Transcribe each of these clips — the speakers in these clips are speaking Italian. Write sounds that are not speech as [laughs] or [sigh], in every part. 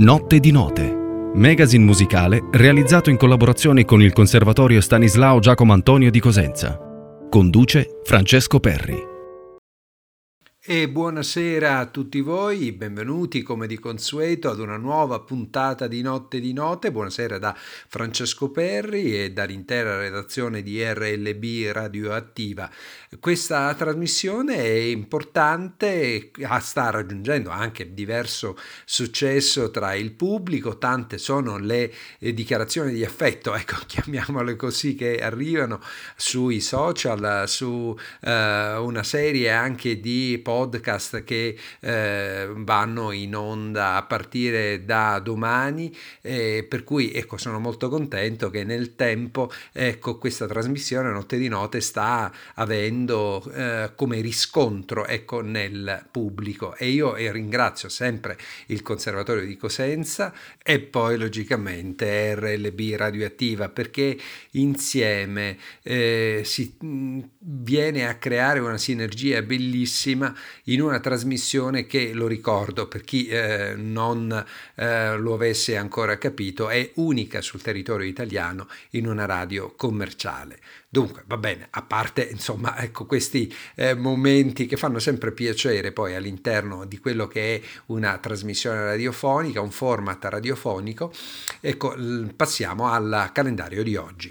Notte di Note, magazine musicale realizzato in collaborazione con il Conservatorio Stanislao Giacomo Antonio di Cosenza. Conduce Francesco Perri. E buonasera a tutti voi, benvenuti come di consueto ad una nuova puntata di Notte di Note. Buonasera da Francesco Perri e dall'intera redazione di RLB Radioattiva. Questa trasmissione è importante, sta raggiungendo anche diverso successo tra il pubblico, tante sono le eh, dichiarazioni di affetto, [laughs] ecco, chiamiamole così, che arrivano sui social, su eh, una serie anche di post podcast che eh, vanno in onda a partire da domani, eh, per cui ecco, sono molto contento che nel tempo ecco, questa trasmissione Notte di Note sta avendo eh, come riscontro ecco, nel pubblico. E io ringrazio sempre il Conservatorio di Cosenza e poi logicamente RLB Radioattiva perché insieme eh, si mh, viene a creare una sinergia bellissima in una trasmissione che, lo ricordo per chi eh, non eh, lo avesse ancora capito, è unica sul territorio italiano in una radio commerciale. Dunque, va bene, a parte insomma, ecco questi eh, momenti che fanno sempre piacere poi all'interno di quello che è una trasmissione radiofonica, un format radiofonico, ecco, passiamo al calendario di oggi.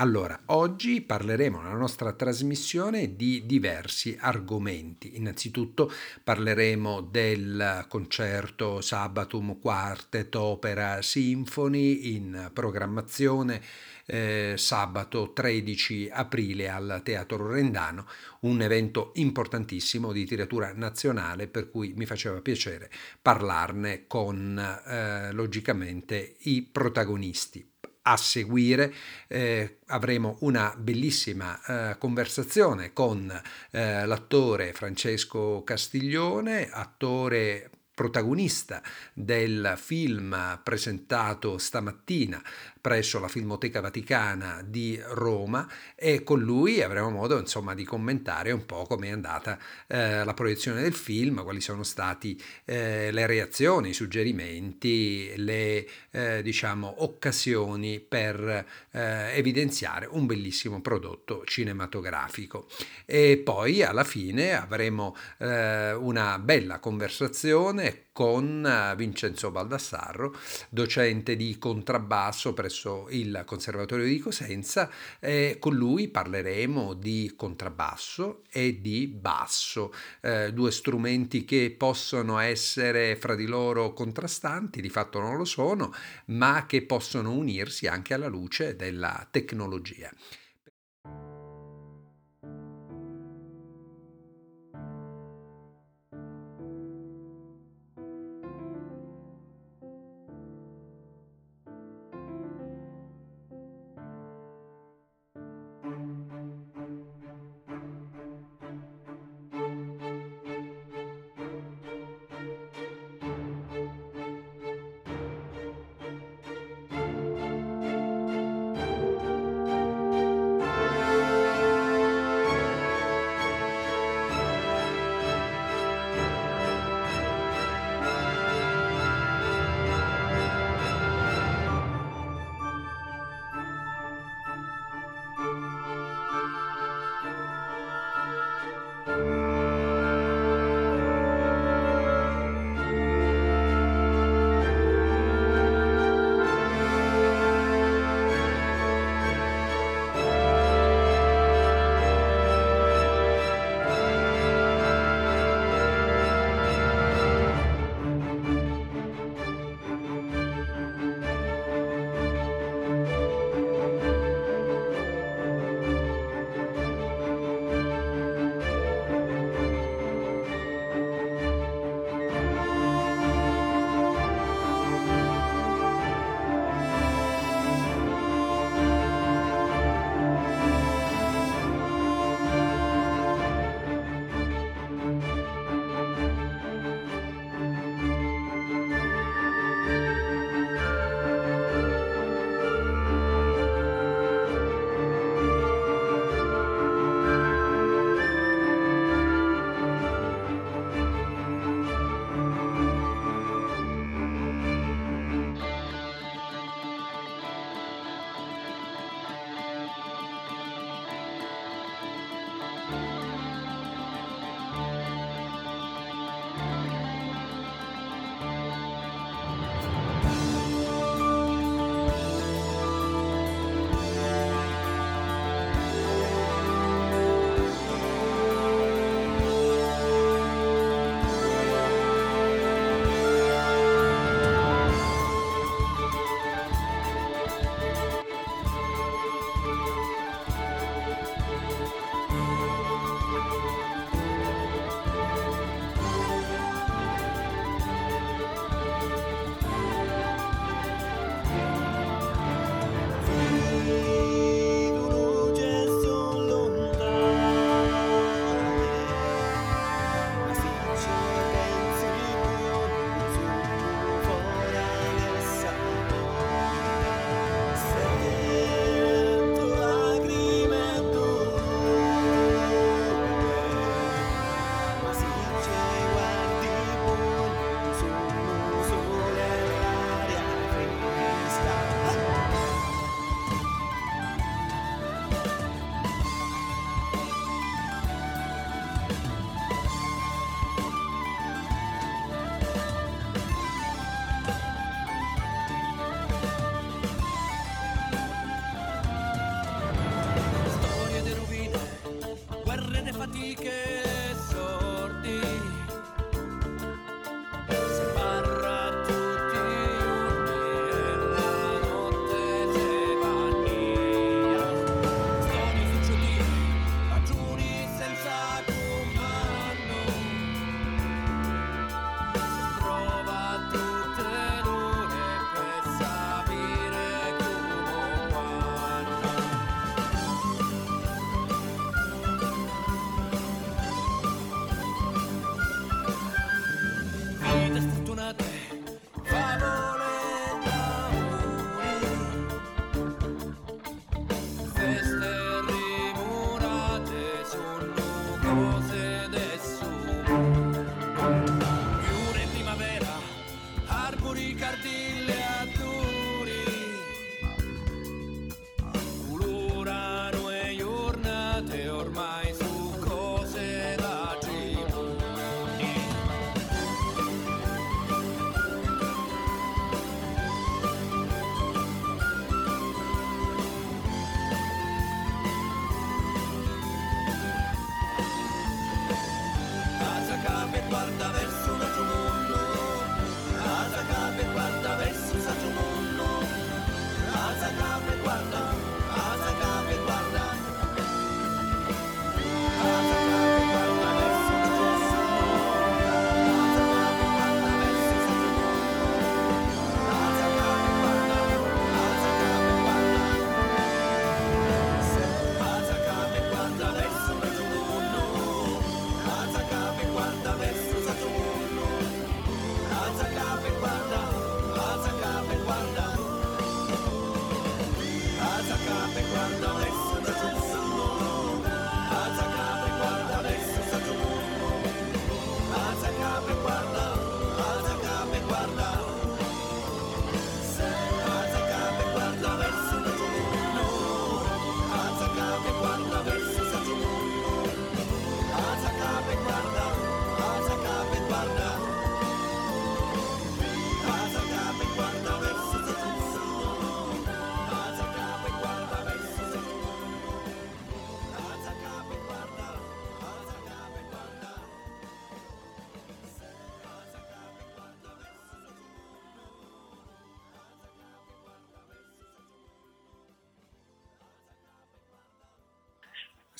Allora oggi parleremo nella nostra trasmissione di diversi argomenti. Innanzitutto parleremo del concerto Sabatum Quartet Opera Symphony in programmazione eh, sabato 13 aprile al Teatro Rendano, un evento importantissimo di tiratura nazionale per cui mi faceva piacere parlarne con eh, logicamente i protagonisti a seguire eh, avremo una bellissima eh, conversazione con eh, l'attore Francesco Castiglione, attore protagonista del film presentato stamattina presso la Filmoteca Vaticana di Roma e con lui avremo modo insomma di commentare un po' come è andata eh, la proiezione del film, quali sono state eh, le reazioni, i suggerimenti, le eh, diciamo occasioni per eh, evidenziare un bellissimo prodotto cinematografico. E poi alla fine avremo eh, una bella conversazione con eh, Vincenzo Baldassarro, docente di contrabbasso presso il Conservatorio di Cosenza. Eh, con lui parleremo di contrabbasso e di basso, eh, due strumenti che possono essere fra di loro contrastanti, di fatto non lo sono, ma che possono unirsi anche alla luce della tecnologia.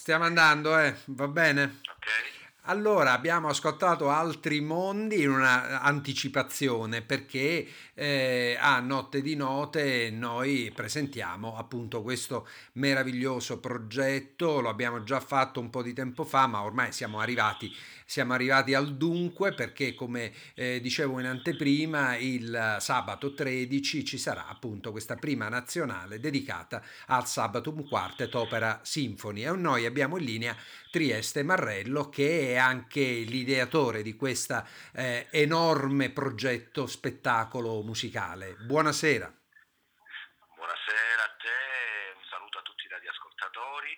Stiamo andando, eh? Va bene? Allora, abbiamo ascoltato altri mondi in una anticipazione perché eh, a Notte di Note noi presentiamo appunto questo meraviglioso progetto, lo abbiamo già fatto un po' di tempo fa, ma ormai siamo arrivati siamo arrivati al dunque perché come eh, dicevo in anteprima il sabato 13 ci sarà appunto questa prima nazionale dedicata al Sabatum Quartet Opera Sinfoni e noi abbiamo in linea Trieste Marrello che è anche l'ideatore di questo eh, enorme progetto spettacolo musicale. Buonasera. Buonasera a te, un saluto a tutti i radioascoltatori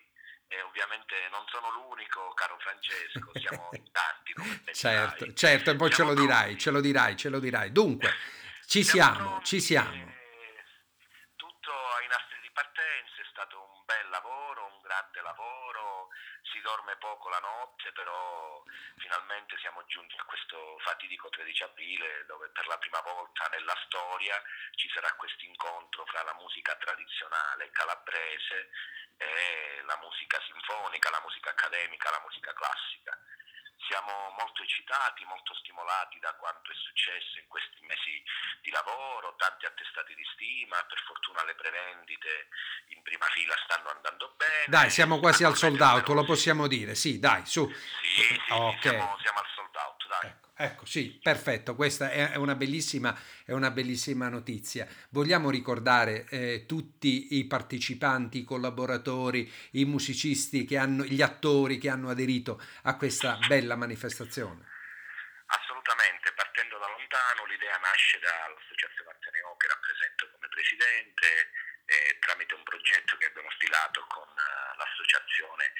e ovviamente non sono l'unico, caro Francesco, siamo in [laughs] tanti come Certo, certo, e poi ce lo dirai, ce lo dirai, ce lo dirai. Dunque, ci siamo, ci siamo. Tutto ai nastri di partenza, è stato un bel lavoro, un grande lavoro, dorme poco la notte, però finalmente siamo giunti a questo fatidico 13 aprile dove per la prima volta nella storia ci sarà questo incontro fra la musica tradizionale calabrese e la musica sinfonica, la musica accademica, la musica classica. Siamo molto eccitati, molto stimolati da quanto è successo in questi mesi di lavoro, tanti attestati di stima, per fortuna le prevendite in prima fila stanno andando bene. Dai, siamo quasi al sold out, lo possiamo dire, sì, dai, su. Sì, sì, okay. siamo, siamo al sold out, dai. Ecco. Ecco, sì, perfetto, questa è una bellissima, è una bellissima notizia. Vogliamo ricordare eh, tutti i partecipanti, i collaboratori, i musicisti, che hanno, gli attori che hanno aderito a questa bella manifestazione? Assolutamente, partendo da lontano, l'idea nasce dall'Associazione Ateneo che rappresento come presidente eh, tramite un progetto che abbiamo stilato con uh, l'associazione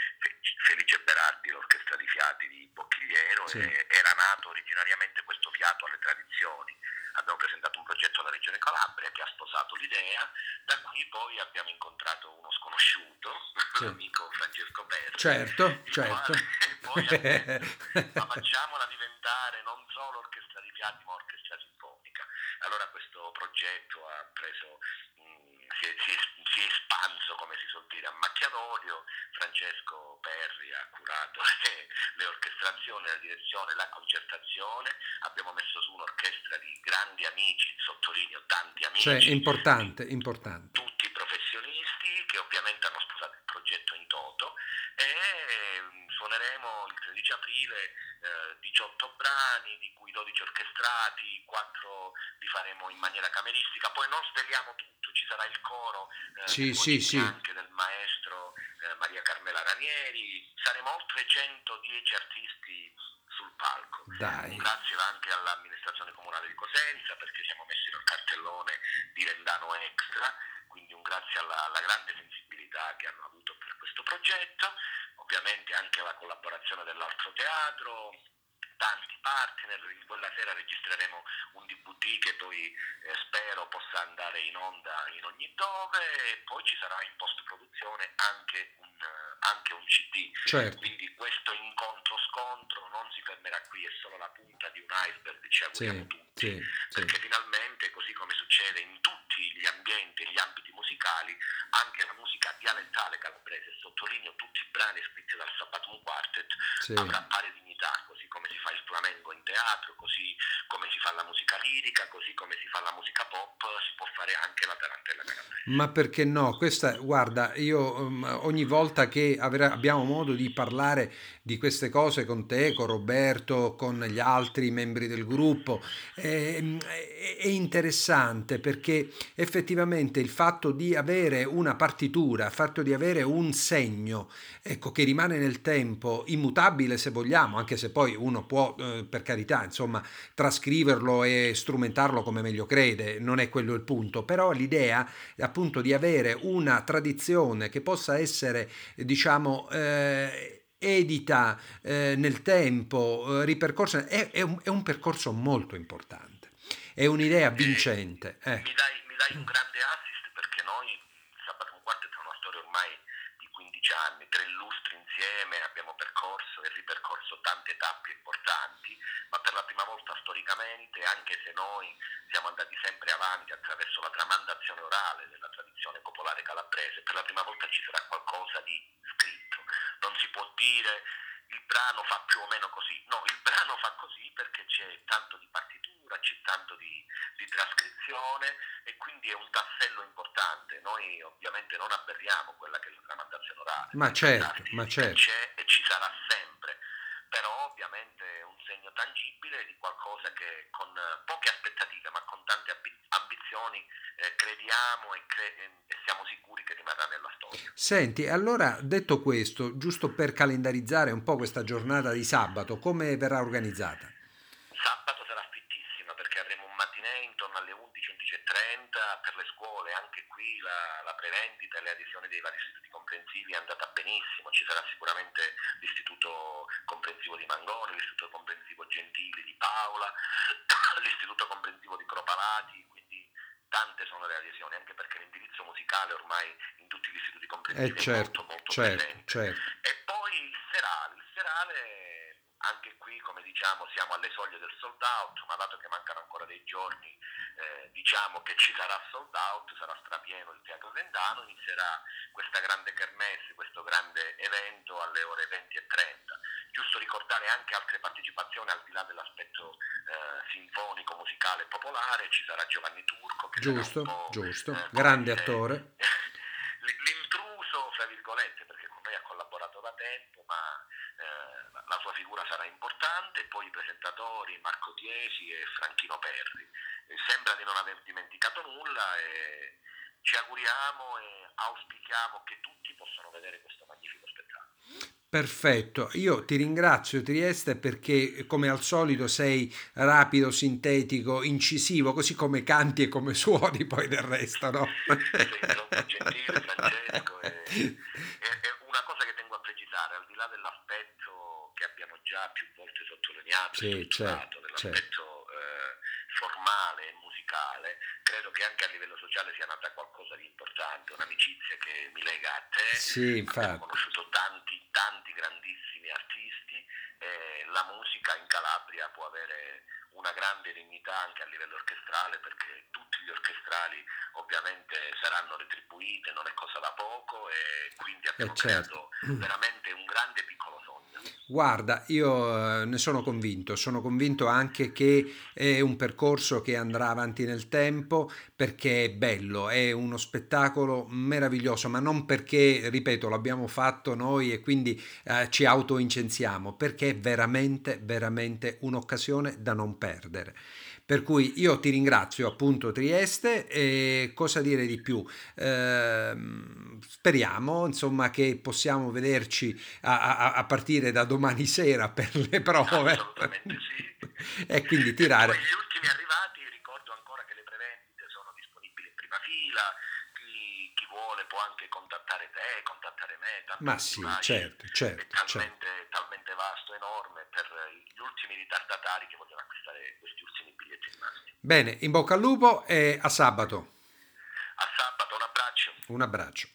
Felice Berardi, l'orchestra di fiati di Bocchigliero, sì. e era nato originariamente questo fiato alle tradizioni. Abbiamo presentato un progetto alla Regione Calabria che ha sposato l'idea, da qui poi abbiamo incontrato uno sconosciuto, sì. [laughs] l'amico Francesco Perri. Certo, certo. [laughs] poi [laughs] detto, ma facciamola diventare non solo orchestra di fiati ma orchestra sinfonica. Allora questo progetto ha preso si è, si, è, si è, espanso, come si suol dire, a macchia d'olio. Francesco Perri ha curato [laughs] le, le, orchestrazioni, la direzione, la concertazione. Abbiamo messo su un'orchestra di grandi amici, tanti amici. Cioè, importante, importante. Tutti professionisti che ovviamente hanno sposato il progetto in toto e mm, suoneremo il 13 aprile eh, 18 brani, di cui 12 orchestrati, 4 li faremo in maniera cameristica, poi non sveliamo tutto, ci sarà il coro eh, sì, sì, sì. anche del maestro eh, Maria Carmela Ranieri, saremo oltre 110 artisti sul palco. Dai. Grazie anche all'amministrazione comunale di Cosenza perché siamo messi nel cartellone di Rendano Extra, quindi un grazie alla, alla grande sensibilità che hanno avuto per questo progetto, ovviamente anche la collaborazione dell'altro teatro, tanti partner, quella sera registreremo un DVD che poi eh, spero possa andare in onda in ogni dove e poi ci sarà in post produzione anche un, anche un CD. Certo. Quindi questo incontro-scontro non si fermerà qui, è solo la punta di un iceberg, ci auguriamo sì, tutti, sì, perché sì. finalmente, così come succede in tutti gli ambienti e gli ambiti musicali, anche la musica dialettale calabrese, sottolineo tutti i brani scritti dal Sabatum Quartet, avrà pari dignità, così come si fa il flamenco in teatro, così come si fa la musica lirica, così come si fa la musica pop, si può fare anche la tarantella calabrese. Ma perché no? Questa, guarda, io um, ogni volta che avrà, abbiamo modo di parlare di queste cose con te, con Roberto, con gli altri membri del gruppo, è, è interessante perché effettivamente il fatto di avere una partitura, il fatto di avere un segno, ecco, che rimane nel tempo, immutabile se vogliamo, anche se poi uno può, eh, per carità, insomma, trascriverlo e strumentarlo come meglio crede, non è quello il punto, però l'idea appunto di avere una tradizione che possa essere, diciamo, eh, edita eh, nel tempo, eh, ripercorsa, è, è, un, è, un, percorso molto importante, è un'idea vincente. Eh. Mi, dai, mi, dai, un grande assist perché noi, Sabato Quartet è una storia ormai di 15 anni, tre lustri insieme, abbiamo percorso e ripercorso tante tappe importanti, ma per la prima volta storicamente, anche se noi siamo andati sempre avanti attraverso la tramandazione orale della tradizione popolare calabrese, per la prima volta ci sarà qualcosa di scritto. Non si può dire il brano fa più o meno così, no, il brano fa così perché c'è tanto di partitura, c'è tanto di, di trascrizione e quindi è un tassello importante. Noi ovviamente non avverriamo quella che è la tramandazione orale. Ma certo, ma certo. C'è e ci sarà sempre però ovviamente è un segno tangibile di qualcosa che con poche aspettative ma con tante ambizioni eh, crediamo e, cre- e, siamo sicuri che rimarrà nella storia. Senti, allora detto questo, giusto per calendarizzare un po' questa giornata di sabato, come verrà organizzata? Sabato sarà fittissima perché avremo un mattinè intorno alle 11-11.30 per le scuole, la, la prevendita e le adesioni dei vari istituti comprensivi è andata benissimo, ci sarà sicuramente l'istituto comprensivo di Mangoni, l'istituto comprensivo Gentili di Paola, [coughs] l'istituto comprensivo di Cropalati, quindi tante sono le adesioni, anche perché l'indirizzo musicale ormai in tutti gli istituti comprensivi eh certo, è molto molto certo, presente. Certo. E poi il serale, il serale anche qui come diciamo siamo alle soglie del sold out, ma dato che mancano ancora dei giorni eh, diciamo che ci sarà sold out, sarà strapieno il Teatro Vendano, inizierà questa grande kermesse, questo grande evento alle ore 20 e 30. Giusto ricordare anche altre partecipazioni al di là dell'aspetto eh, sinfonico, musicale e popolare, ci sarà Giovanni Turco che giusto, giusto, eh, grande attore. [laughs] L'intruso, fra virgolette, perché noi ha collaborato da tempo, ma eh, la sua figura sarà importante, poi i presentatori Marco Tiesi e Franchino Perri. Eh, sembra di non aver dimenticato nulla e ci auguriamo e auspichiamo che tutti possano vedere questo magnifico spettacolo. Perfetto, io ti ringrazio Trieste perché come al solito sei rapido, sintetico, incisivo, così come canti e come suoni poi del resto, no? sei troppo gentile Francesco e, e precisare, al di là dell'aspetto che abbiamo già più volte sottolineato, sì, certo, dell'aspetto certo. eh, formale e musicale, credo che anche a livello sociale sia nata qualcosa di importante, un'amicizia che mi lega a te. Sì, infatti. Abbiamo conosciuto tanti, tanti grandissimi artisti e la musica in Calabria può avere una grande dignità anche a livello orchestrale perché tutti gli orchestrali ovviamente saranno retribuiti, non è cosa da poco e quindi abbiamo eh certo. creato veramente un grande piccolo sogno. Guarda, io eh, ne sono convinto, sono convinto anche che è un percorso che andrà avanti nel tempo perché è bello, è uno spettacolo meraviglioso, ma non perché, ripeto, l'abbiamo fatto noi e quindi eh, ci autoincensiamo, perché è veramente, veramente un'occasione da non perdere. Per cui io ti ringrazio appunto Trieste e cosa dire di più? Eh, speriamo insomma che possiamo vederci a, a, a, partire da domani sera per [laughs] le prove. Assolutamente sì. e quindi tirare. E gli ultimi arrivati ricordo ancora che le prevendite sono disponibili in prima fila, vuole può anche contattare te, contattare me. Ma sì, certo, certo. È talmente, certo. talmente vasto, enorme per gli ultimi ritardatari che vogliono acquistare questi ultimi biglietti rimasti. Bene, in bocca al lupo e a sabato. A sabato, un abbraccio. Un abbraccio.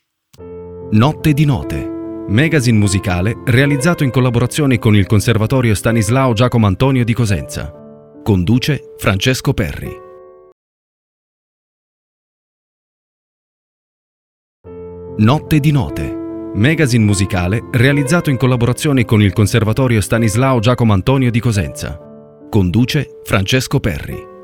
Notte di note. Magazine musicale realizzato in collaborazione con il Conservatorio Stanislao Giacomo Antonio di Cosenza. Conduce Francesco Perri. Notte di note. Magazine musicale realizzato in collaborazione con il Conservatorio Stanislao Giacomo Antonio di Cosenza. Conduce Francesco Perri.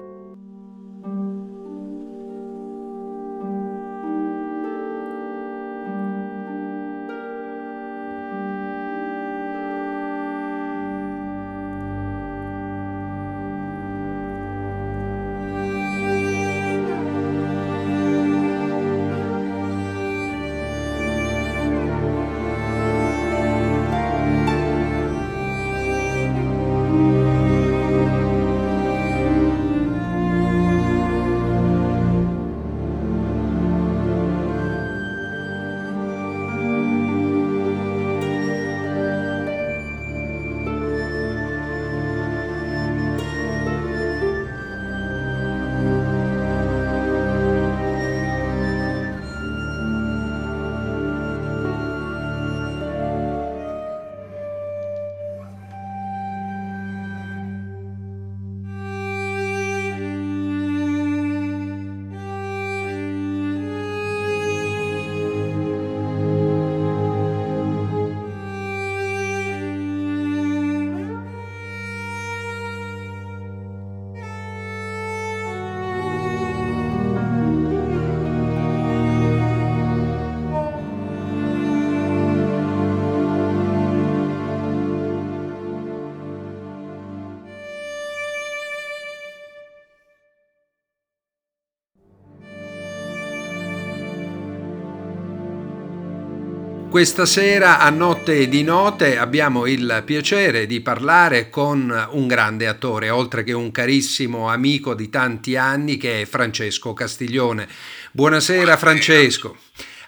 Questa sera a Notte di Note abbiamo il piacere di parlare con un grande attore, oltre che un carissimo amico di tanti anni che è Francesco Castiglione. Buonasera Francesco.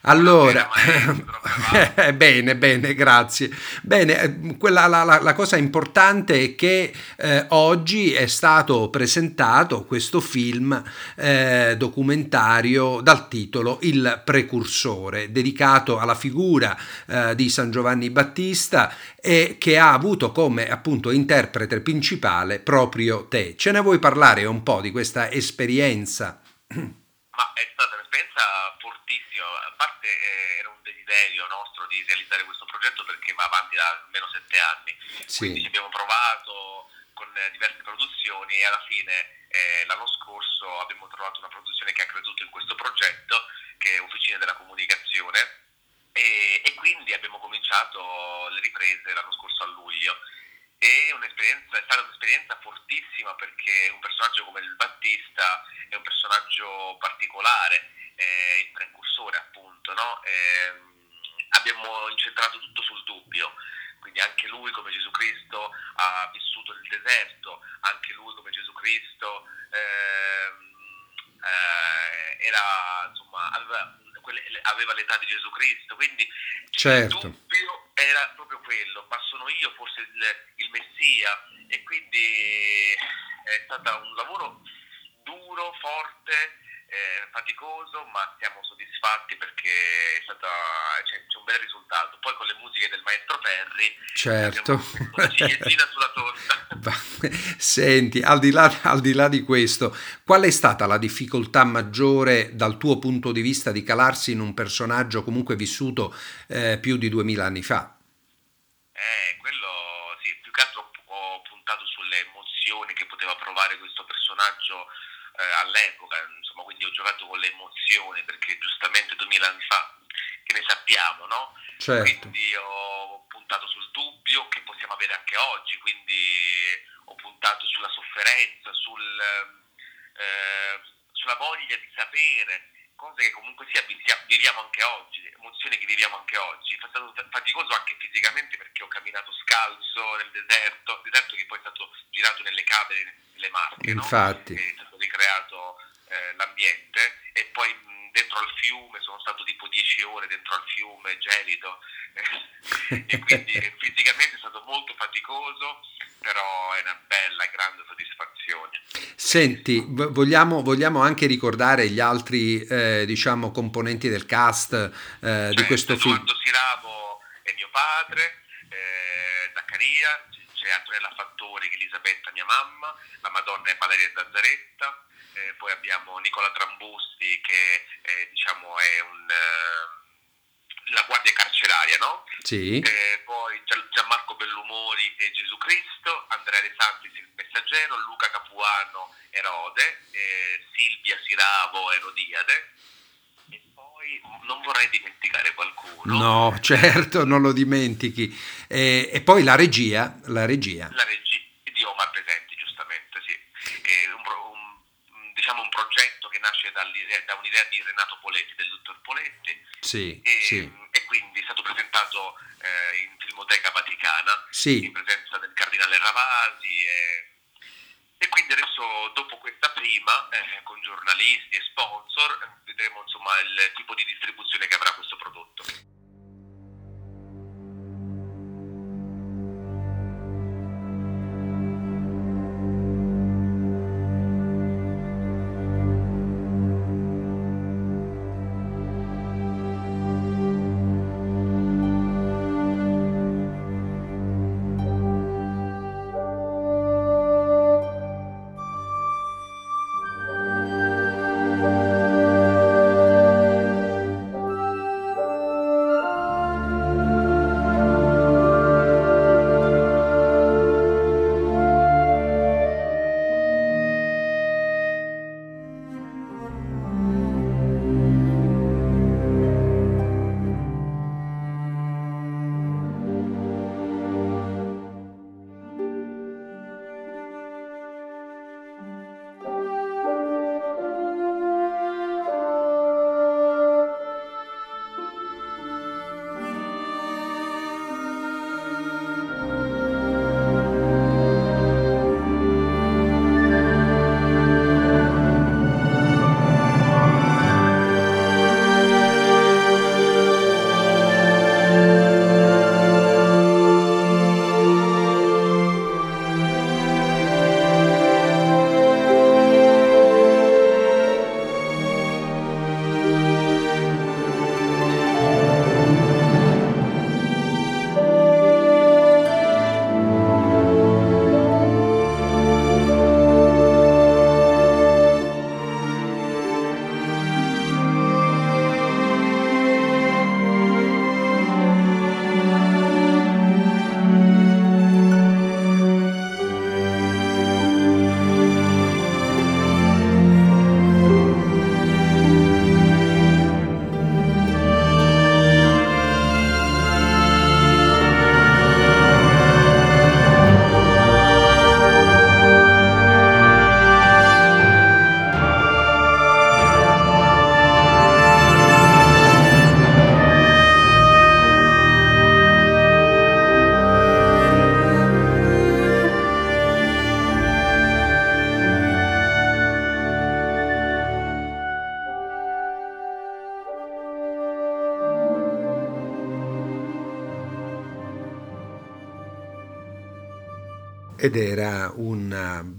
Allora, [laughs] [laughs] bene, bene, grazie. Bene, eh, quella, la, la, la, cosa importante è che eh, oggi è stato presentato questo film eh, documentario dal titolo Il precursore, dedicato alla figura eh, di San Giovanni Battista e che ha avuto come appunto interprete principale proprio te. Ce ne vuoi parlare un po' di questa esperienza? [clears throat] Ma è stata un'esperienza fortissima, a parte eh, era un desiderio nostro di realizzare questo progetto perché va avanti da almeno sette anni, sì. quindi ci abbiamo provato con diverse produzioni e alla fine eh, l'anno scorso abbiamo trovato una produzione che ha creduto in questo progetto che è Officine della Comunicazione. E, e quindi abbiamo cominciato le riprese l'anno scorso a luglio è, un'esperienza, è stata un'esperienza fortissima perché un personaggio come il Battista è un personaggio particolare, eh, il precursore appunto, no? eh, abbiamo incentrato tutto sul dubbio, quindi anche lui come Gesù Cristo ha vissuto il deserto, anche lui come Gesù Cristo eh, era, insomma, aveva, aveva, l'età di Gesù Cristo, quindi certo. il dubbio era proprio quello, ma sono io forse il, il Messia. E quindi è stato un lavoro duro, forte, eh, faticoso, ma siamo soddisfatti perché è stata, c'è, c'è, un bel risultato. Poi con le musiche del maestro Perri, certo, una ciliegina sulla torta. [laughs] Senti, al di, là, al di là di questo, qual è stata la difficoltà maggiore dal tuo punto di vista di calarsi in un personaggio comunque vissuto eh, più di duemila anni fa? Eh, quello sì, più che altro ho puntato sulle emozioni che poteva provare questo personaggio eh, all'epoca, quindi ho giocato con le emozioni perché giustamente 2000 anni fa, che ne sappiamo, no? Certo. Quindi ho puntato sul dubbio che possiamo avere anche oggi, quindi ho puntato sulla sofferenza, sul, eh, sulla voglia di sapere, cose che comunque sia viviamo anche oggi, emozioni che viviamo anche oggi. È stato faticoso anche fisicamente perché ho camminato scalzo nel deserto, deserto che poi è stato girato nelle cave, nelle Marche, Infatti. No? è stato ricreato eh, l'ambiente e poi mh, dentro al fiume, sono stato tipo 10 ore dentro al fiume gelido [laughs] e quindi fisicamente è stato molto faticoso, però è una bella, grande soddisfazione. Senti, vogliamo, vogliamo anche ricordare gli altri eh, diciamo, componenti del cast eh, certo, di questo film? Edoardo Siravo è mio padre, eh, Zaccaria, c'è Antonella Fattori Elisabetta mia mamma, la Madonna è Valeria Zazzaretta, eh, poi abbiamo Nicola Trambusti che eh, diciamo è un eh, la guardia carceraria, no? Sì. Eh, poi Gianmarco Bellumori e Gesù Cristo, Andrea De Santis il messaggero, Luca Capuano Erode, eh, Silvia Siravo Erodiade. E poi non vorrei dimenticare qualcuno. No, certo, non lo dimentichi. E, e poi la regia, la regia. La regia di Omar Presenti, giustamente, sì. È un, un, diciamo un progetto che nasce da un'idea di Renato Poletti, del dottor Poletti. Sì, e, sì. e quindi è stato presentato eh, in Filmoteca Vaticana, sì. in presenza del Cardinale Ravasi. E, e quindi adesso, dopo questa prima, eh, con giornalisti e sponsor, vedremo insomma il tipo di distribuzione che avrà questo prodotto. Ed era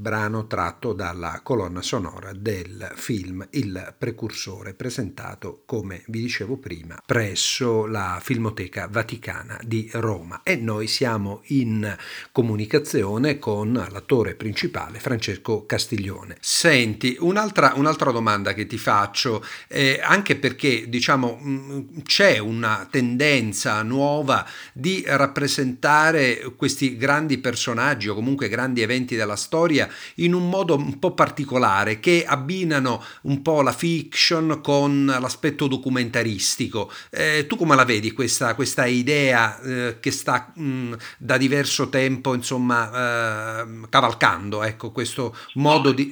brano tratto dalla colonna sonora del film Il precursore presentato, come vi dicevo prima, presso la Filmoteca Vaticana di Roma e noi siamo in comunicazione con l'attore principale Francesco Castiglione. Senti, un'altra, un'altra domanda che ti faccio, eh, anche perché diciamo mm, c'è una tendenza nuova di rappresentare questi grandi personaggi o comunque grandi eventi della storia in un modo un po' particolare che abbinano un po' la fiction con l'aspetto documentaristico. Eh, tu come la vedi questa, questa idea eh, che sta mh, da diverso tempo insomma eh, cavalcando ecco, questo modo di...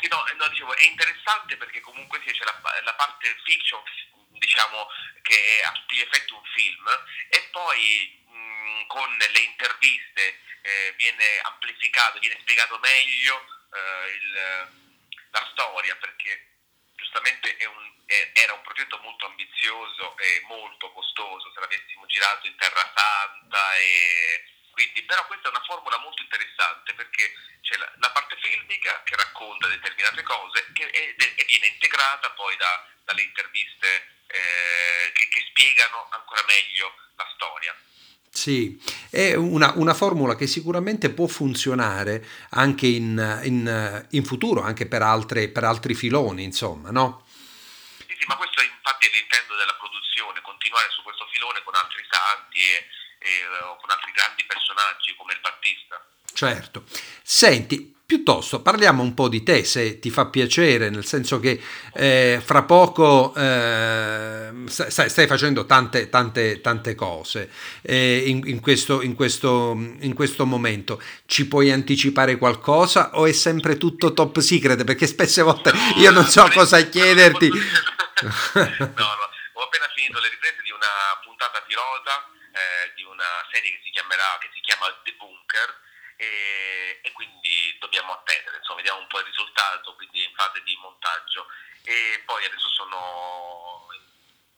Sì, no, no, dicevo, è interessante perché comunque sì, c'è la, la parte fiction diciamo che è a tutti gli effetti un film e poi con le interviste eh, viene amplificato, viene spiegato meglio eh, il, ehm, la storia perché giustamente un, è, era un progetto molto ambizioso e molto costoso se l'avessimo girato in Terra Santa e quindi, però questa è una formula molto interessante perché c'è la, la parte filmica che racconta determinate cose che, e, e, viene integrata poi da, dalle interviste eh, che, che spiegano ancora meglio la storia. Sì, è una, una, formula che sicuramente può funzionare anche in, in, in futuro, anche per, altre, per, altri filoni, insomma, no? Sì, sì, ma questo è infatti l'intento della produzione, continuare su questo filone con altri santi e, e con altri grandi personaggi come il Battista. Certo. Senti, Piuttosto parliamo un po' di te, se ti fa piacere, nel senso che eh, fra poco eh, stai, stai, facendo tante, tante, tante cose eh, in, in, questo, in, questo, in, questo, momento. Ci puoi anticipare qualcosa o è sempre tutto top secret? Perché spesse volte io non so [laughs] cosa chiederti. [laughs] no, no, ho appena finito le riprese di una puntata pilota eh, di una serie che si chiamerà, che si chiama The Bunker e, e, quindi dobbiamo attendere, insomma, vediamo un po' il risultato, quindi in fase di montaggio e poi adesso sono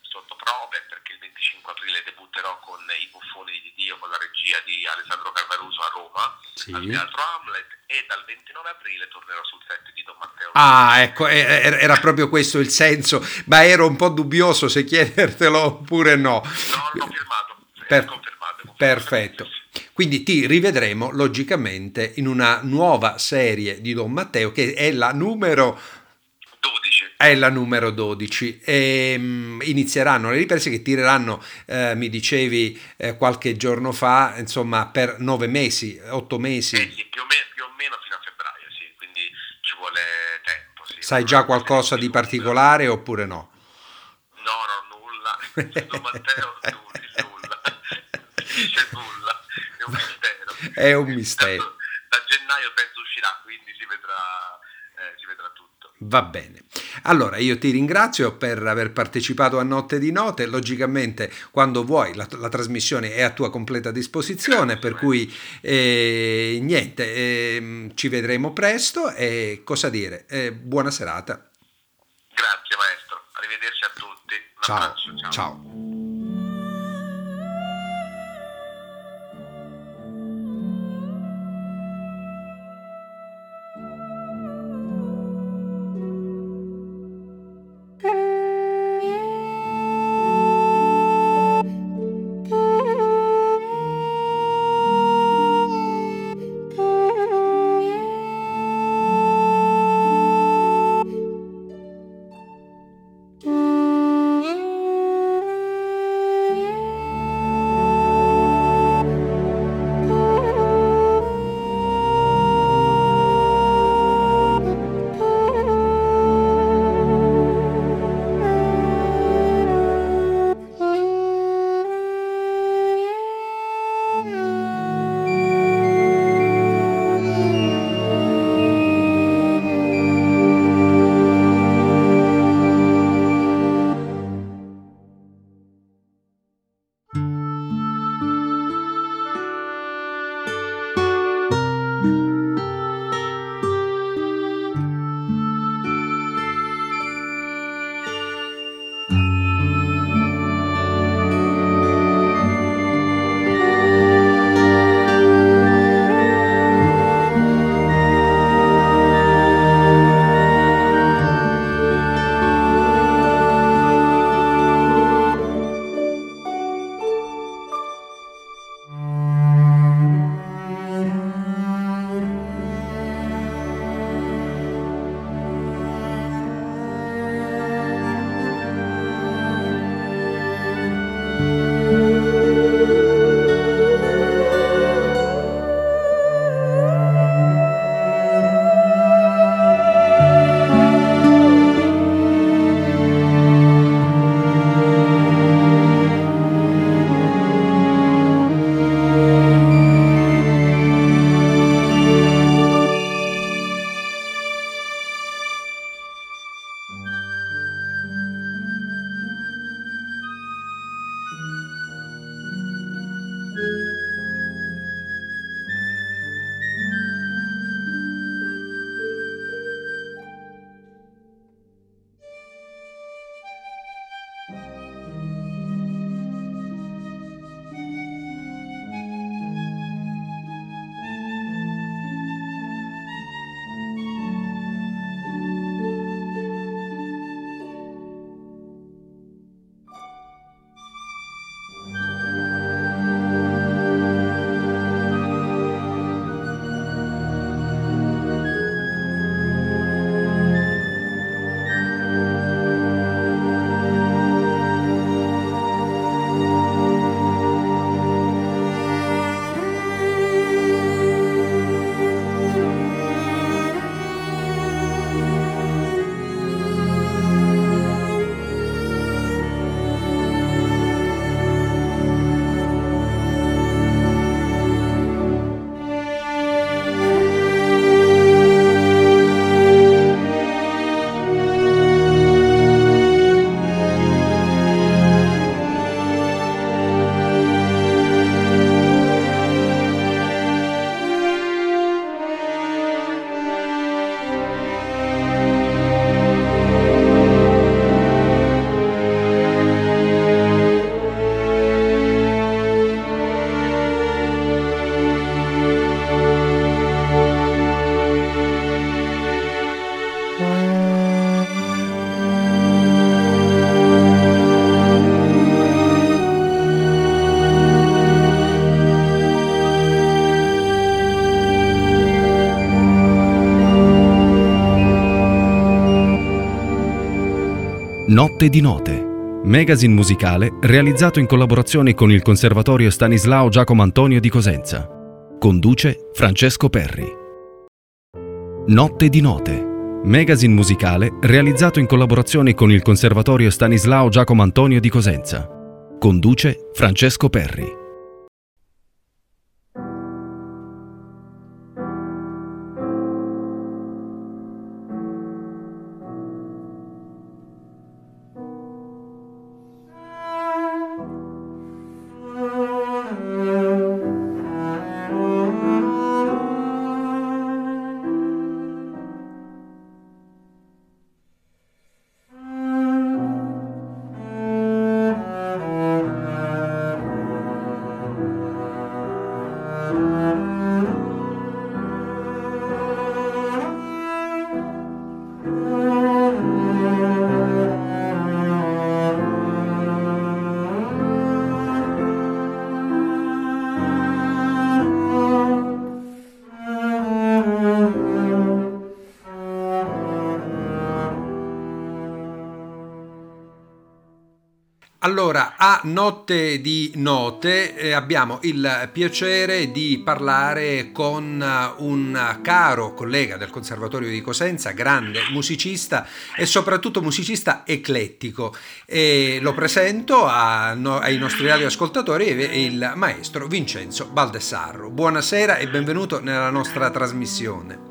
sotto prove perché il 25 aprile debutterò con I buffoni di Dio con la regia di Alessandro Carvaruso a Roma sì. al Teatro Hamlet e dal 29 aprile tornerò sul set di Don Matteo. Ah, ecco, era proprio questo il senso, ma ero un po' dubbioso se chiedertelo oppure no. No, l'ho firmato, per... confermato. Perfetto. Quindi ti rivedremo logicamente in una nuova serie di Don Matteo che è la numero 12. È la numero 12 e um, inizieranno le riprese che tireranno, eh, mi dicevi eh, qualche giorno fa, insomma per nove mesi, otto mesi. Eh più, o meno, più, o meno, fino a febbraio, sì, quindi ci vuole tempo. Sì. Sai già qualcosa di particolare oppure no? No, no, nulla. [laughs] Don Matteo, nulla. nulla. [laughs] Dice nulla un mistero. È un mistero. Da, gennaio penso uscirà, quindi si vedrà, eh, si vedrà tutto. Va bene. Allora, io ti ringrazio per aver partecipato a Notte di Note. Logicamente, quando vuoi, la, la trasmissione è a tua completa disposizione, Grazie, per cui eh, niente, eh, ci vedremo presto e cosa dire, eh, buona serata. Grazie maestro, arrivederci a tutti. ciao. Ciao. ciao. Notte di note. Magazine musicale realizzato in collaborazione con il Conservatorio Stanislao Giacomo Antonio di Cosenza. Conduce Francesco Perri. Notte di note. Magazine musicale realizzato in collaborazione con il Conservatorio Stanislao Giacomo Antonio di Cosenza. Conduce Francesco Perri. Allora, a Notte di Note eh, abbiamo il piacere di parlare con uh, un caro collega del Conservatorio di Cosenza, grande musicista e soprattutto musicista eclettico. E lo presento a, no, ai nostri radioascoltatori, il maestro Vincenzo Baldessarro. Buonasera e benvenuto nella nostra trasmissione.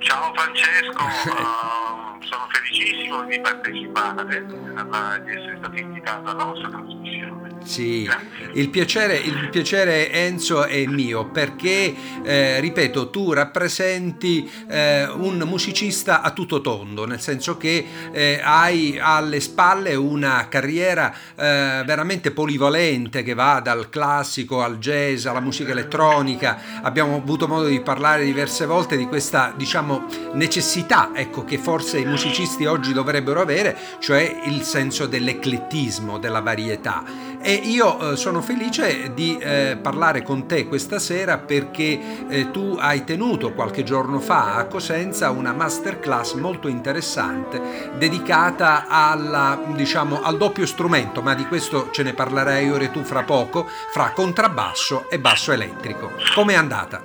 Ciao Francesco, [laughs] sono felicissimo di partecipare, di essere stato invitato alla vostra trasmissione. Sì, il piacere, il piacere, Enzo è mio perché, eh, ripeto, tu rappresenti eh, un musicista a tutto tondo, nel senso che eh, hai alle spalle una carriera eh, veramente polivalente che va dal classico al jazz alla musica elettronica. Abbiamo avuto modo di parlare diverse volte di questa, diciamo, necessità, ecco, che forse i musicisti oggi dovrebbero avere, cioè il senso dell'eclettismo, della varietà. E io eh, sono felice di eh, parlare con te questa sera perché eh, tu hai tenuto qualche giorno fa a Cosenza una masterclass molto interessante dedicata alla, diciamo, al doppio strumento, ma di questo ce ne parlerai ora tu fra poco, fra contrabbasso e basso elettrico. Com'è andata?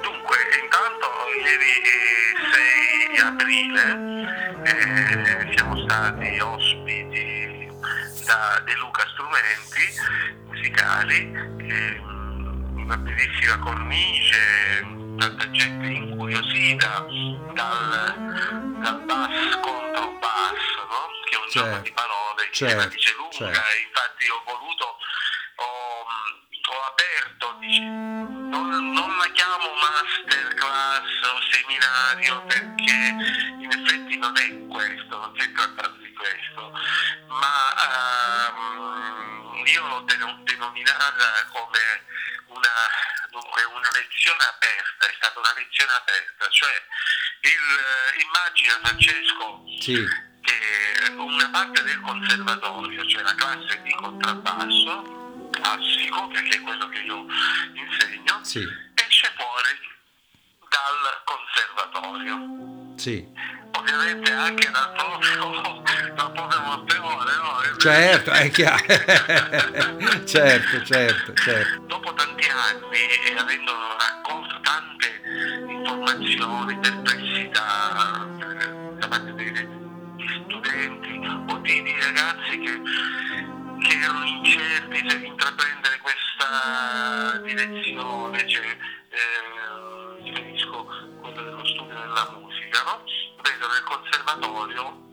Dunque, intanto ieri 6 aprile siamo stati ospiti da De Luca Strumenti musicali, ehm, una bellissima cornice, tanta gente incuriosita dal, dal bass contro basso, no? che è un certo, gioco di parole che certo, la dice lunga, certo. infatti ho voluto, ho, ho aperto, dice, non, non denominata come una, dunque, una, lezione aperta, è stata una lezione aperta, cioè il, immagina Francesco sì. che una parte del conservatorio, cioè la classe di contrabbasso, classico, perché è quello che io insegno, sì. esce fuori dal conservatorio. Sì ovviamente anche dal proprio, [laughs] dal proprio motore, no? Certo, è chiaro. [laughs] certo, certo, certo. Dopo tanti anni e avendo raccolto tante informazioni, perplessità da parte degli studenti o dei ragazzi che, che erano incerti se intraprendere questa direzione, cioè, eh, riferisco quello dello studio della musica, no? vedo nel conservatorio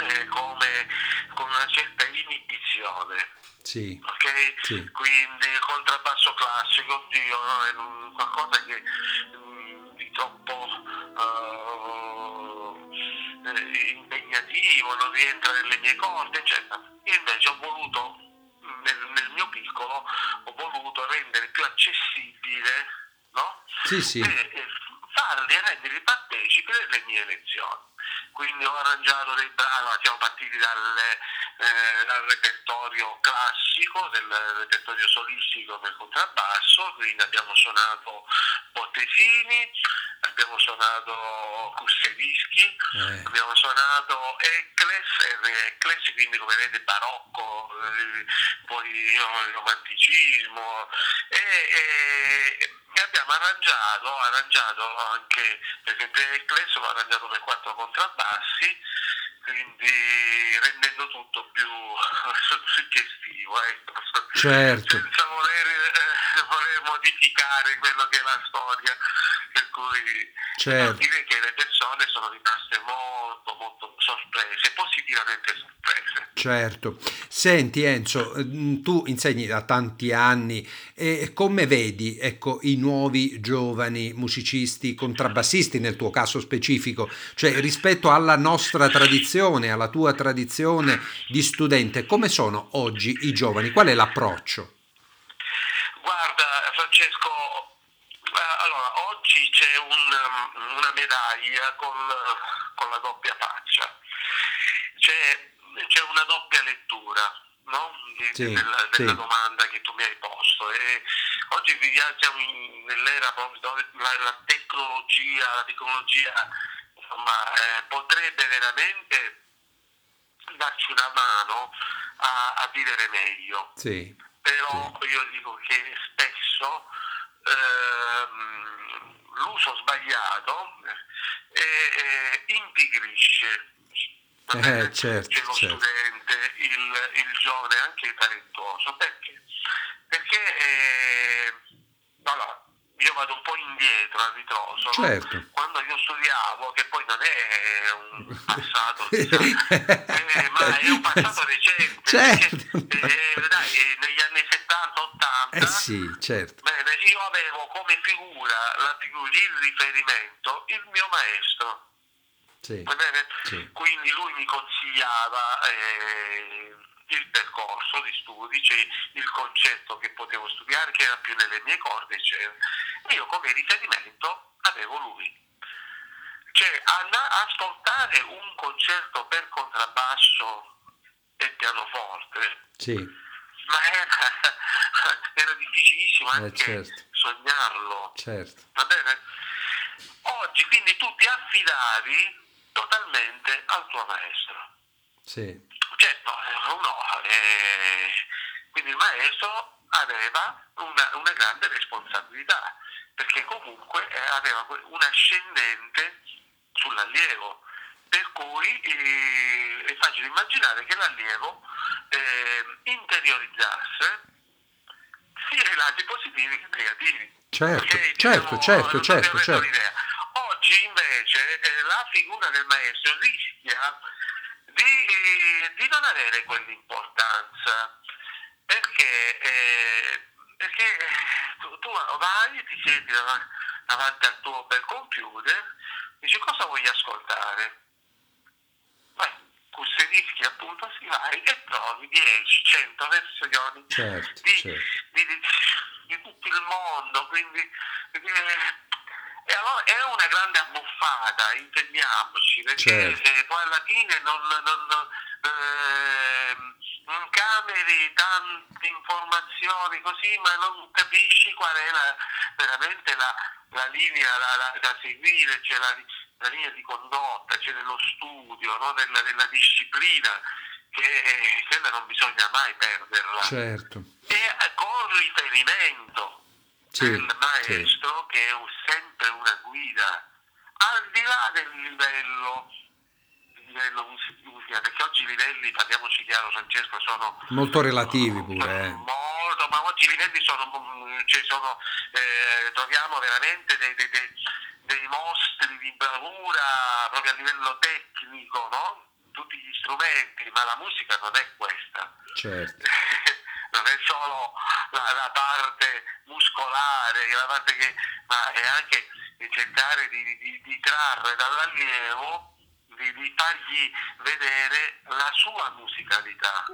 eh, come con una certa inibizione. Sì. Okay? sì. Quindi il contrabbasso classico, oddio, no? è un, qualcosa che mh, mm, di troppo uh, impegnativo, non rientra nelle mie corde, eccetera. Io invece ho voluto, nel, nel mio piccolo, ho voluto rendere più accessibile, no? Sì, sì. E, e farli e renderli partecipi delle mie lezioni. Quindi ho arrangiato dei brani, siamo partiti dalle, eh, dal repertorio classico, del repertorio solistico per contrabbasso, quindi abbiamo suonato Bottesini, abbiamo suonato Kussevitsky, eh. abbiamo suonato Eccles, Eccles quindi come vede barocco, eh, poi il romanticismo e, e, e abbiamo arrangiato, arrangiato anche, per esempio Eccles l'ho arrangiato per quattro contrabbassi, quindi rendendo tutto più [laughs] suggestivo, ecco. certo. senza voler, eh, voler modificare quello che è la storia per cui certo. dire che le persone sono rimaste molto molto sorprese, positivamente sorprese. Certo. Senti Enzo, mm, tu insegni da tanti anni e come vedi ecco, i nuovi giovani musicisti, contrabbassisti nel tuo caso specifico, cioè rispetto alla nostra tradizione, alla tua tradizione di studente, come sono oggi i giovani? Qual è l'approccio? Guarda Francesco, eh, allora, oggi c'è un, una medaglia con, con, la doppia faccia, c'è, c'è una doppia lettura no? Di, sì, della, della sì. domanda che tu mi hai posto. E oggi viviamo nell'era proprio dove la, la, tecnologia, la tecnologia insomma, eh, potrebbe veramente darci una mano a, a vivere meglio. Sì, Però io dico che spesso ehm, l'uso sbagliato eh, eh, impigrisce. Eh, certo, lo certo. studente, il, il, giovane, anche talentuoso. Perché? Perché eh, allora, io vado un po' indietro a ritroso. Certo. No? Quando io studiavo, che poi non è un passato, [laughs] eh, ma è un passato recente. [laughs] Certo. Perché, eh, dai, negli anni 70-80. Eh sì, certo. Bene, io avevo come figura, la figura di riferimento, il mio maestro. Sì. Sì. Quindi lui mi consigliava eh, il percorso di studi, cioè il concetto che potevo studiare, che era più nelle mie corde, eccetera. E io come riferimento avevo lui. Cioè ascoltare un concerto per contrabbasso e pianoforte. Sì. Ma era, [laughs] era difficilissimo Eh, anche certo. sognarlo. Certo. Va bene? Oggi quindi tu ti affidavi totalmente al tuo maestro. Sì. Certo, eh, uno, eh, quindi il maestro aveva una, una grande responsabilità, perché comunque eh, aveva un ascendente sull'allievo, per cui eh, è facile immaginare che l'allievo eh, interiorizzasse sia i lati positivi che negativi. Certo, Perché, certo, diciamo, certo, certo, certo. l'idea. Oggi invece eh, la figura del maestro rischia di non avere quell'importanza perché, eh, perché tu, tu vai, ti siedi dav- davanti al tuo bel computer, dici cosa voglio ascoltare? Kussevitsky appunto si vai e trovi 10, 100 versioni Certo, di, certo. di, di, di tutto il mondo, quindi eh, allora è una grande abbuffata, intendiamoci, perché Certo. eh, poi alla fine non, non, eh, incameri tante informazioni così, ma non capisci qual è la, veramente la, la linea la- la- da seguire, c'è la, la linea di condotta, c'è dello studio, no? della, della disciplina, che eh, quella non bisogna mai perderla. Certo. E eh, con riferimento Sì, del maestro che è sempre una guida al di là del livello, livello mus- musicale perché oggi i livelli parliamoci chiaro Francesco sono Molto relativi pure, eh. molto ma oggi i livelli sono, mm, cioè sono eh, troviamo veramente dei, dei- dei- dei mostri di bravura proprio a livello tecnico no? tutti gli strumenti ma la musica non è questa Certo. [laughs] non è solo la, la parte muscolare, la parte che, ma è anche cercare di, di- di trarre dall'allievo, di, di fargli vedere la sua musicalità.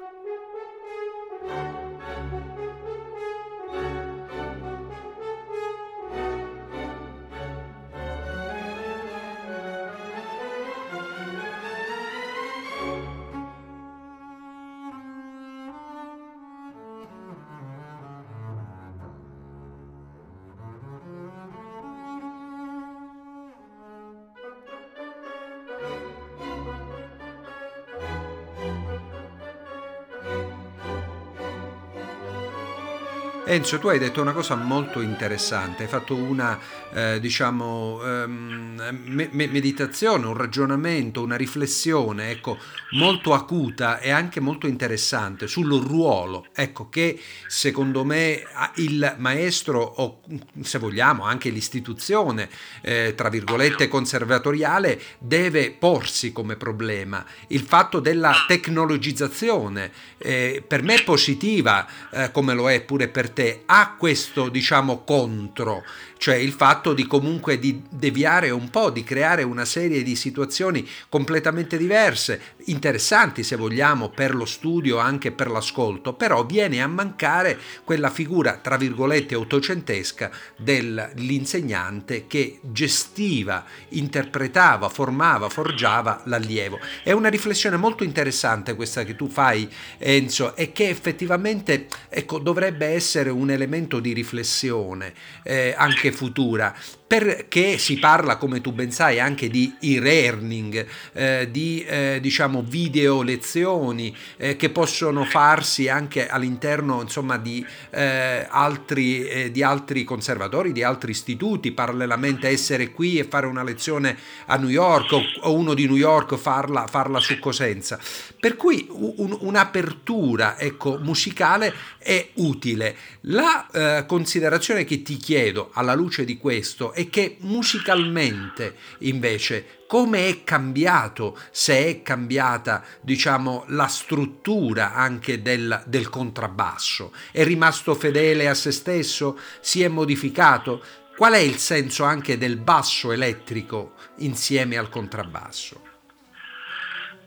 Enzo, tu hai detto una cosa molto interessante, hai fatto una, eh, diciamo, um, me- meditazione, un ragionamento, una riflessione, ecco, molto acuta e anche molto interessante sul ruolo, ecco, che secondo me il maestro o, se vogliamo, anche l'istituzione, eh, tra virgolette, conservatoriale, deve porsi come problema. Il fatto della tecnologizzazione, eh, per me è positiva, eh, come lo è pure per te, ha questo, diciamo, contro cioè il fatto di comunque di deviare un po', di creare una serie di situazioni completamente diverse, interessanti se vogliamo per lo studio, anche per l'ascolto, però viene a mancare quella figura, tra virgolette, ottocentesca dell'insegnante che gestiva, interpretava, formava, forgiava l'allievo. È una riflessione molto interessante questa che tu fai, Enzo, e che effettivamente ecco, dovrebbe essere un elemento di riflessione eh, anche futura, perché si parla, come tu ben sai, anche di e-learning, eh, di eh, diciamo video lezioni eh, che possono farsi anche all'interno insomma, di, eh, altri, eh, di altri conservatori, di altri istituti, parallelamente essere qui e fare una lezione a New York o, o uno di New York farla, farla su Cosenza. Per cui un, un'apertura ecco, musicale è utile. La eh, considerazione che ti chiedo alla luce di questo è che musicalmente invece come è cambiato, se è cambiata diciamo la struttura anche del, del contrabbasso, è rimasto fedele a se stesso, si è modificato? Qual è il senso anche del basso elettrico insieme al contrabbasso?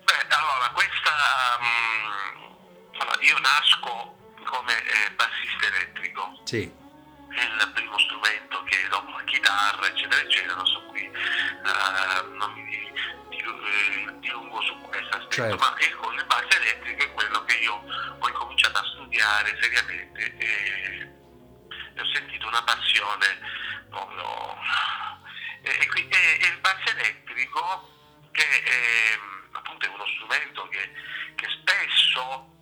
Beh, allora, questa... Um, allora, io nasco come eh, bassista elettrico. Sì. Il primo strumento che dopo la chitarra, eccetera, eccetera, non so qui, uh, non mi dilungo su questo aspetto, certo. ma ecco, il basso elettrico è quello che io ho incominciato a studiare seriamente e, e ho sentito una passione proprio... E, e, e il basso elettrico che è, appunto è uno strumento che, che spesso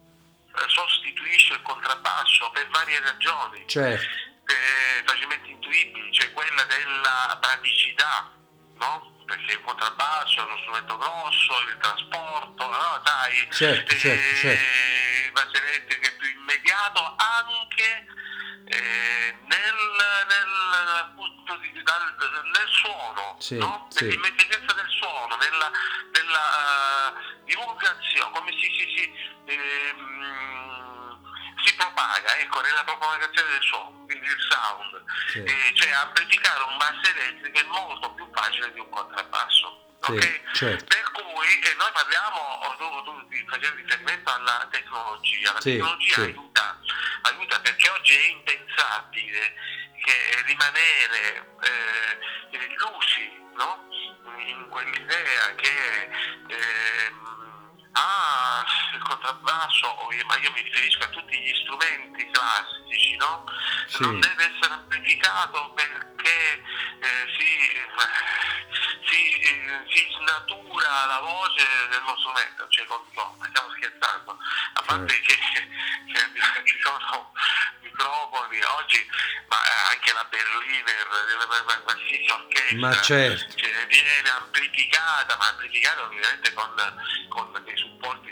eh, sostituisce il contrabbasso per varie ragioni. Certo. Eh, facilmente intuibili, cioè quella della praticità, no? Perché il contrabbasso è uno strumento grosso, il trasporto, no? Sai, certo, eh, certo, certo. elettrico è più immediato anche eh, nel, nel, nel, nel, suono, sì, no? sì. nell'immediatezza del suono, nella, nella uh, divulgazione, come si, si, si ehm, si propaga ecco, nella propagazione del suono, quindi il sound, sì. eh, cioè amplificare un basso elettrico è molto più facile di un contrabbasso. Sì, okay? certo. Per cui eh, noi parliamo, tu, tu facevi riferimento alla tecnologia, la sì, tecnologia aiuta, aiuta, perché oggi è impensabile che rimanere eh, illusi no? in quell'idea che eh, Ah, il contrabbasso, ma io mi riferisco a tutti gli strumenti classici, no? Sì. Non deve essere amplificato perché eh, si, si, eh, si, snatura la voce dello strumento, cioè, no, stiamo scherzando, a parte che, che [laughs] ci sono microfoni oggi, ma anche la Berliner, qualsiasi orchestra, ma certo. cioè, viene amplificata, ma amplificata ovviamente con, con dei supporti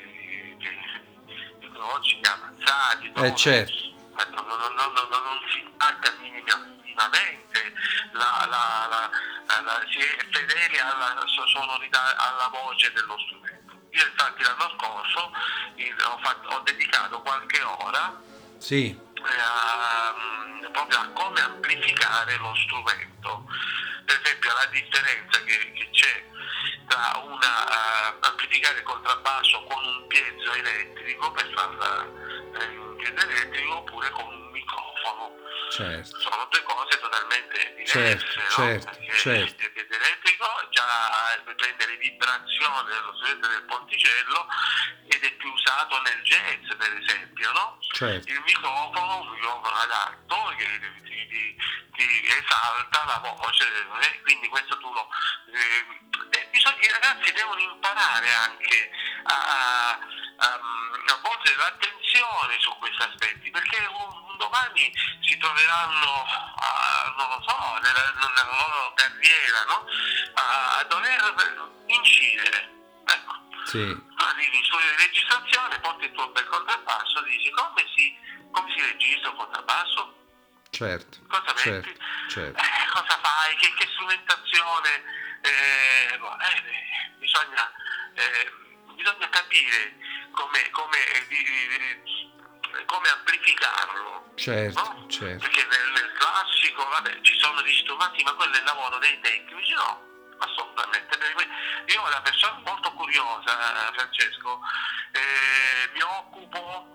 tecnologici avanzati. Eh certo. Non, non, non, non, si attacca minimamente, la, la, la, si è fedeli alla sonorità, alla voce dello strumento. Io infatti l'anno scorso ho, fatto, ho dedicato qualche ora sì. a, proprio a come amplificare lo strumento. Per esempio la differenza che, che c'è tra una, uh, amplificare il contrabbasso con un piezo elettrico per farla eh, un piezo elettrico oppure con un microfono. Certo. Sono due cose totalmente diverse, certo, no? certo, certo. il piezo elettrico già prende le vibrazioni dello strumento del ponticello ed è più usato nel jazz per esempio, no? Certo. Il microfono, adatto che ti, ti, ti esalta la voce, eh? quindi questo tu lo... Eh, bisogna, i ragazzi devono imparare anche a, a, a, volgere l'attenzione su questi aspetti, perché un, un domani si troveranno, a, non lo so, nella, nella loro carriera, no? a dover incidere. Ecco. Sì. Tu arrivi in studio di registrazione, porti il tuo bel contrabbasso, dici come si, come si registra un contrabbasso? Certo. Cosa certo, metti? certo. Eh, cosa fai? Che, che strumentazione? Eh, boh, eh, bisogna, eh, bisogna capire come, come, come amplificarlo. Certo, no? certo. Perché nel, nel classico vabbè, ci sono gli strumenti, ma quello è il lavoro dei tecnici, no? Assolutamente. Io una persona molto curiosa, eh, Francesco, eh, mi occupo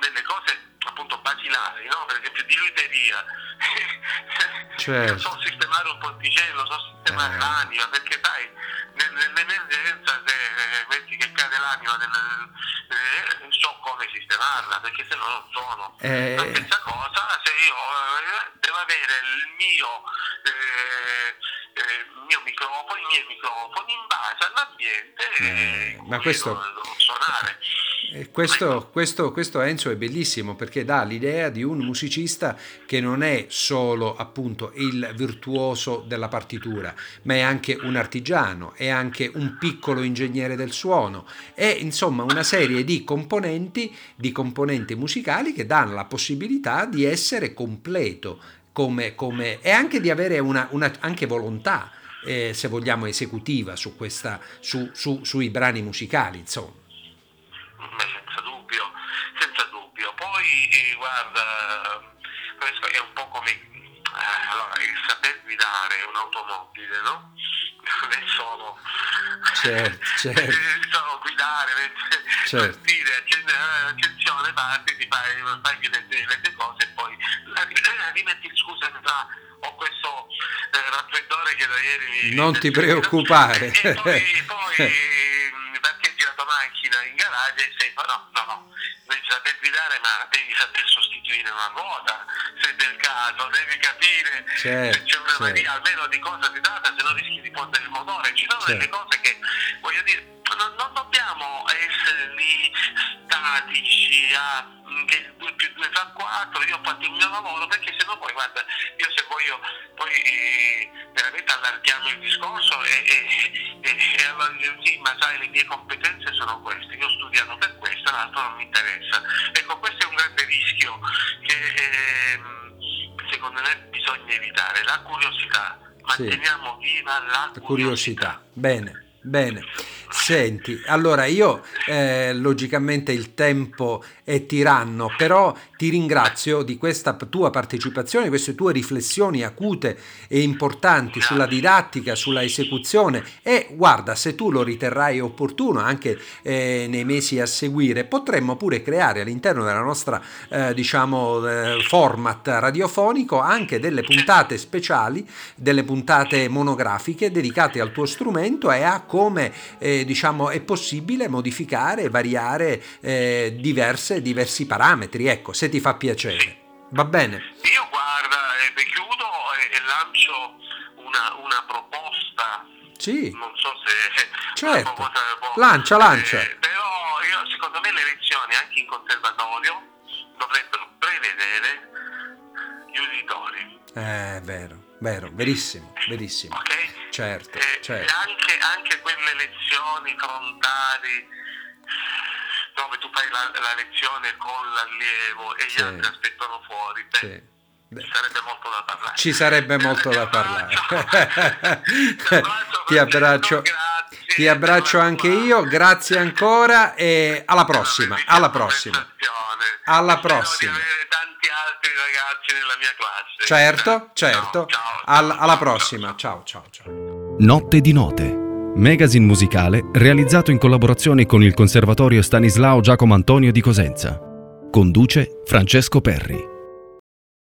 delle cose appunto basilari, no? per esempio di luteria. [laughs] Certo. Io so sistemare un ponticello, so sistemare Eh. l'anima, perché sai, nel- nell'emergenza se eh, metti che cade l'anima, nel- eh, so come sistemarla, perché se no non sono. Eh, La stessa cosa se io eh, devo avere il mio, eh, il mio microfono, i miei microfoni in base all'ambiente Eh, ma questo- devo suonare. Eh, Questo, questo, questo Enzo è bellissimo perché dà l'idea di un musicista che non è solo appunto il virtuoso della partitura, ma è anche un artigiano, è anche un piccolo ingegnere del suono, è insomma una serie di componenti, di componenti musicali che danno la possibilità di essere completo come, come- e anche di avere una, una- anche volontà, eh, se vogliamo, esecutiva su questa, su- su- sui brani musicali, insomma. Senza dubbio, senza dubbio. Poi eh, guarda, questo è un po' come eh, allora, il saper guidare un'automobile, no? [laughs] Non solo, Certo, [laughs] certo. solo guidare, Certo. dire accende- eh, attenzione, parti, ti fai, fai le, le cose e poi eh, rimetti scusa tra ho questo eh, raffreddore che da ieri mi- Non ti preoccupare. e poi, poi mh, parcheggi la tua macchina in garage e sei no no no devi saper guidare ma devi saper sostituire una ruota se del caso devi capire Certo, se c'è una certo. avaria almeno di cosa si tratta se no rischi di fondere il motore ci sono Certo. delle cose che voglio dire non, non dobbiamo essere lì statici a mh, che 2 più 2 fa 4 io ho fatto il mio lavoro perché se no poi guarda io se voglio poi eh, veramente allarghiamo il discorso e, e, e, e allora sì ma sai le mie competenze sono queste io ho studiato per questo l'altro non mi interessa ecco questo è un grande rischio che ehm, secondo me bisogna evitare la curiosità Sì. manteniamo viva la La curiosità curiosità. Bene, bene. Senti, allora io eh, logicamente il tempo è tiranno, però ti ringrazio di questa tua partecipazione, queste tue riflessioni acute e importanti sulla didattica, sulla esecuzione. E guarda, se tu lo riterrai opportuno anche eh, nei mesi a seguire, potremmo pure creare all'interno della nostra eh, diciamo eh, format radiofonico anche delle puntate speciali, delle puntate monografiche dedicate al tuo strumento e a come eh, diciamo è possibile modificare e variare eh, diverse, diversi parametri, ecco, se ti fa piacere. Va bene? Io guarda, eh, chiudo e, e lancio una, una proposta, Sì, non so se... [laughs] Certo. può- Lancia, lancia. eh, però io, secondo me le lezioni anche in conservatorio dovrebbero prevedere gli uditori, è vero, vero, verissimo, verissimo. ok? Certo, Eh, certo. Anche, anche quelle lezioni frontali dove tu fai la, la lezione con l'allievo e gli Sì. altri aspettano fuori, beh, Sì. Beh, sarebbe molto da parlare. Ci sarebbe molto Ti da parlare. Ti [laughs] abbraccio, Ti abbraccio, grazie ti abbraccio per la anche io, grazie ancora e alla prossima, alla prossima. Alla prossima. tanti altri ragazzi nella mia classe. Certo, certo. Ciao, alla prossima. Ciao, ciao, ciao. Notte di note. Magazine musicale realizzato in collaborazione con il Conservatorio Stanislao Giacomo Antonio di Cosenza. Conduce Francesco Perri.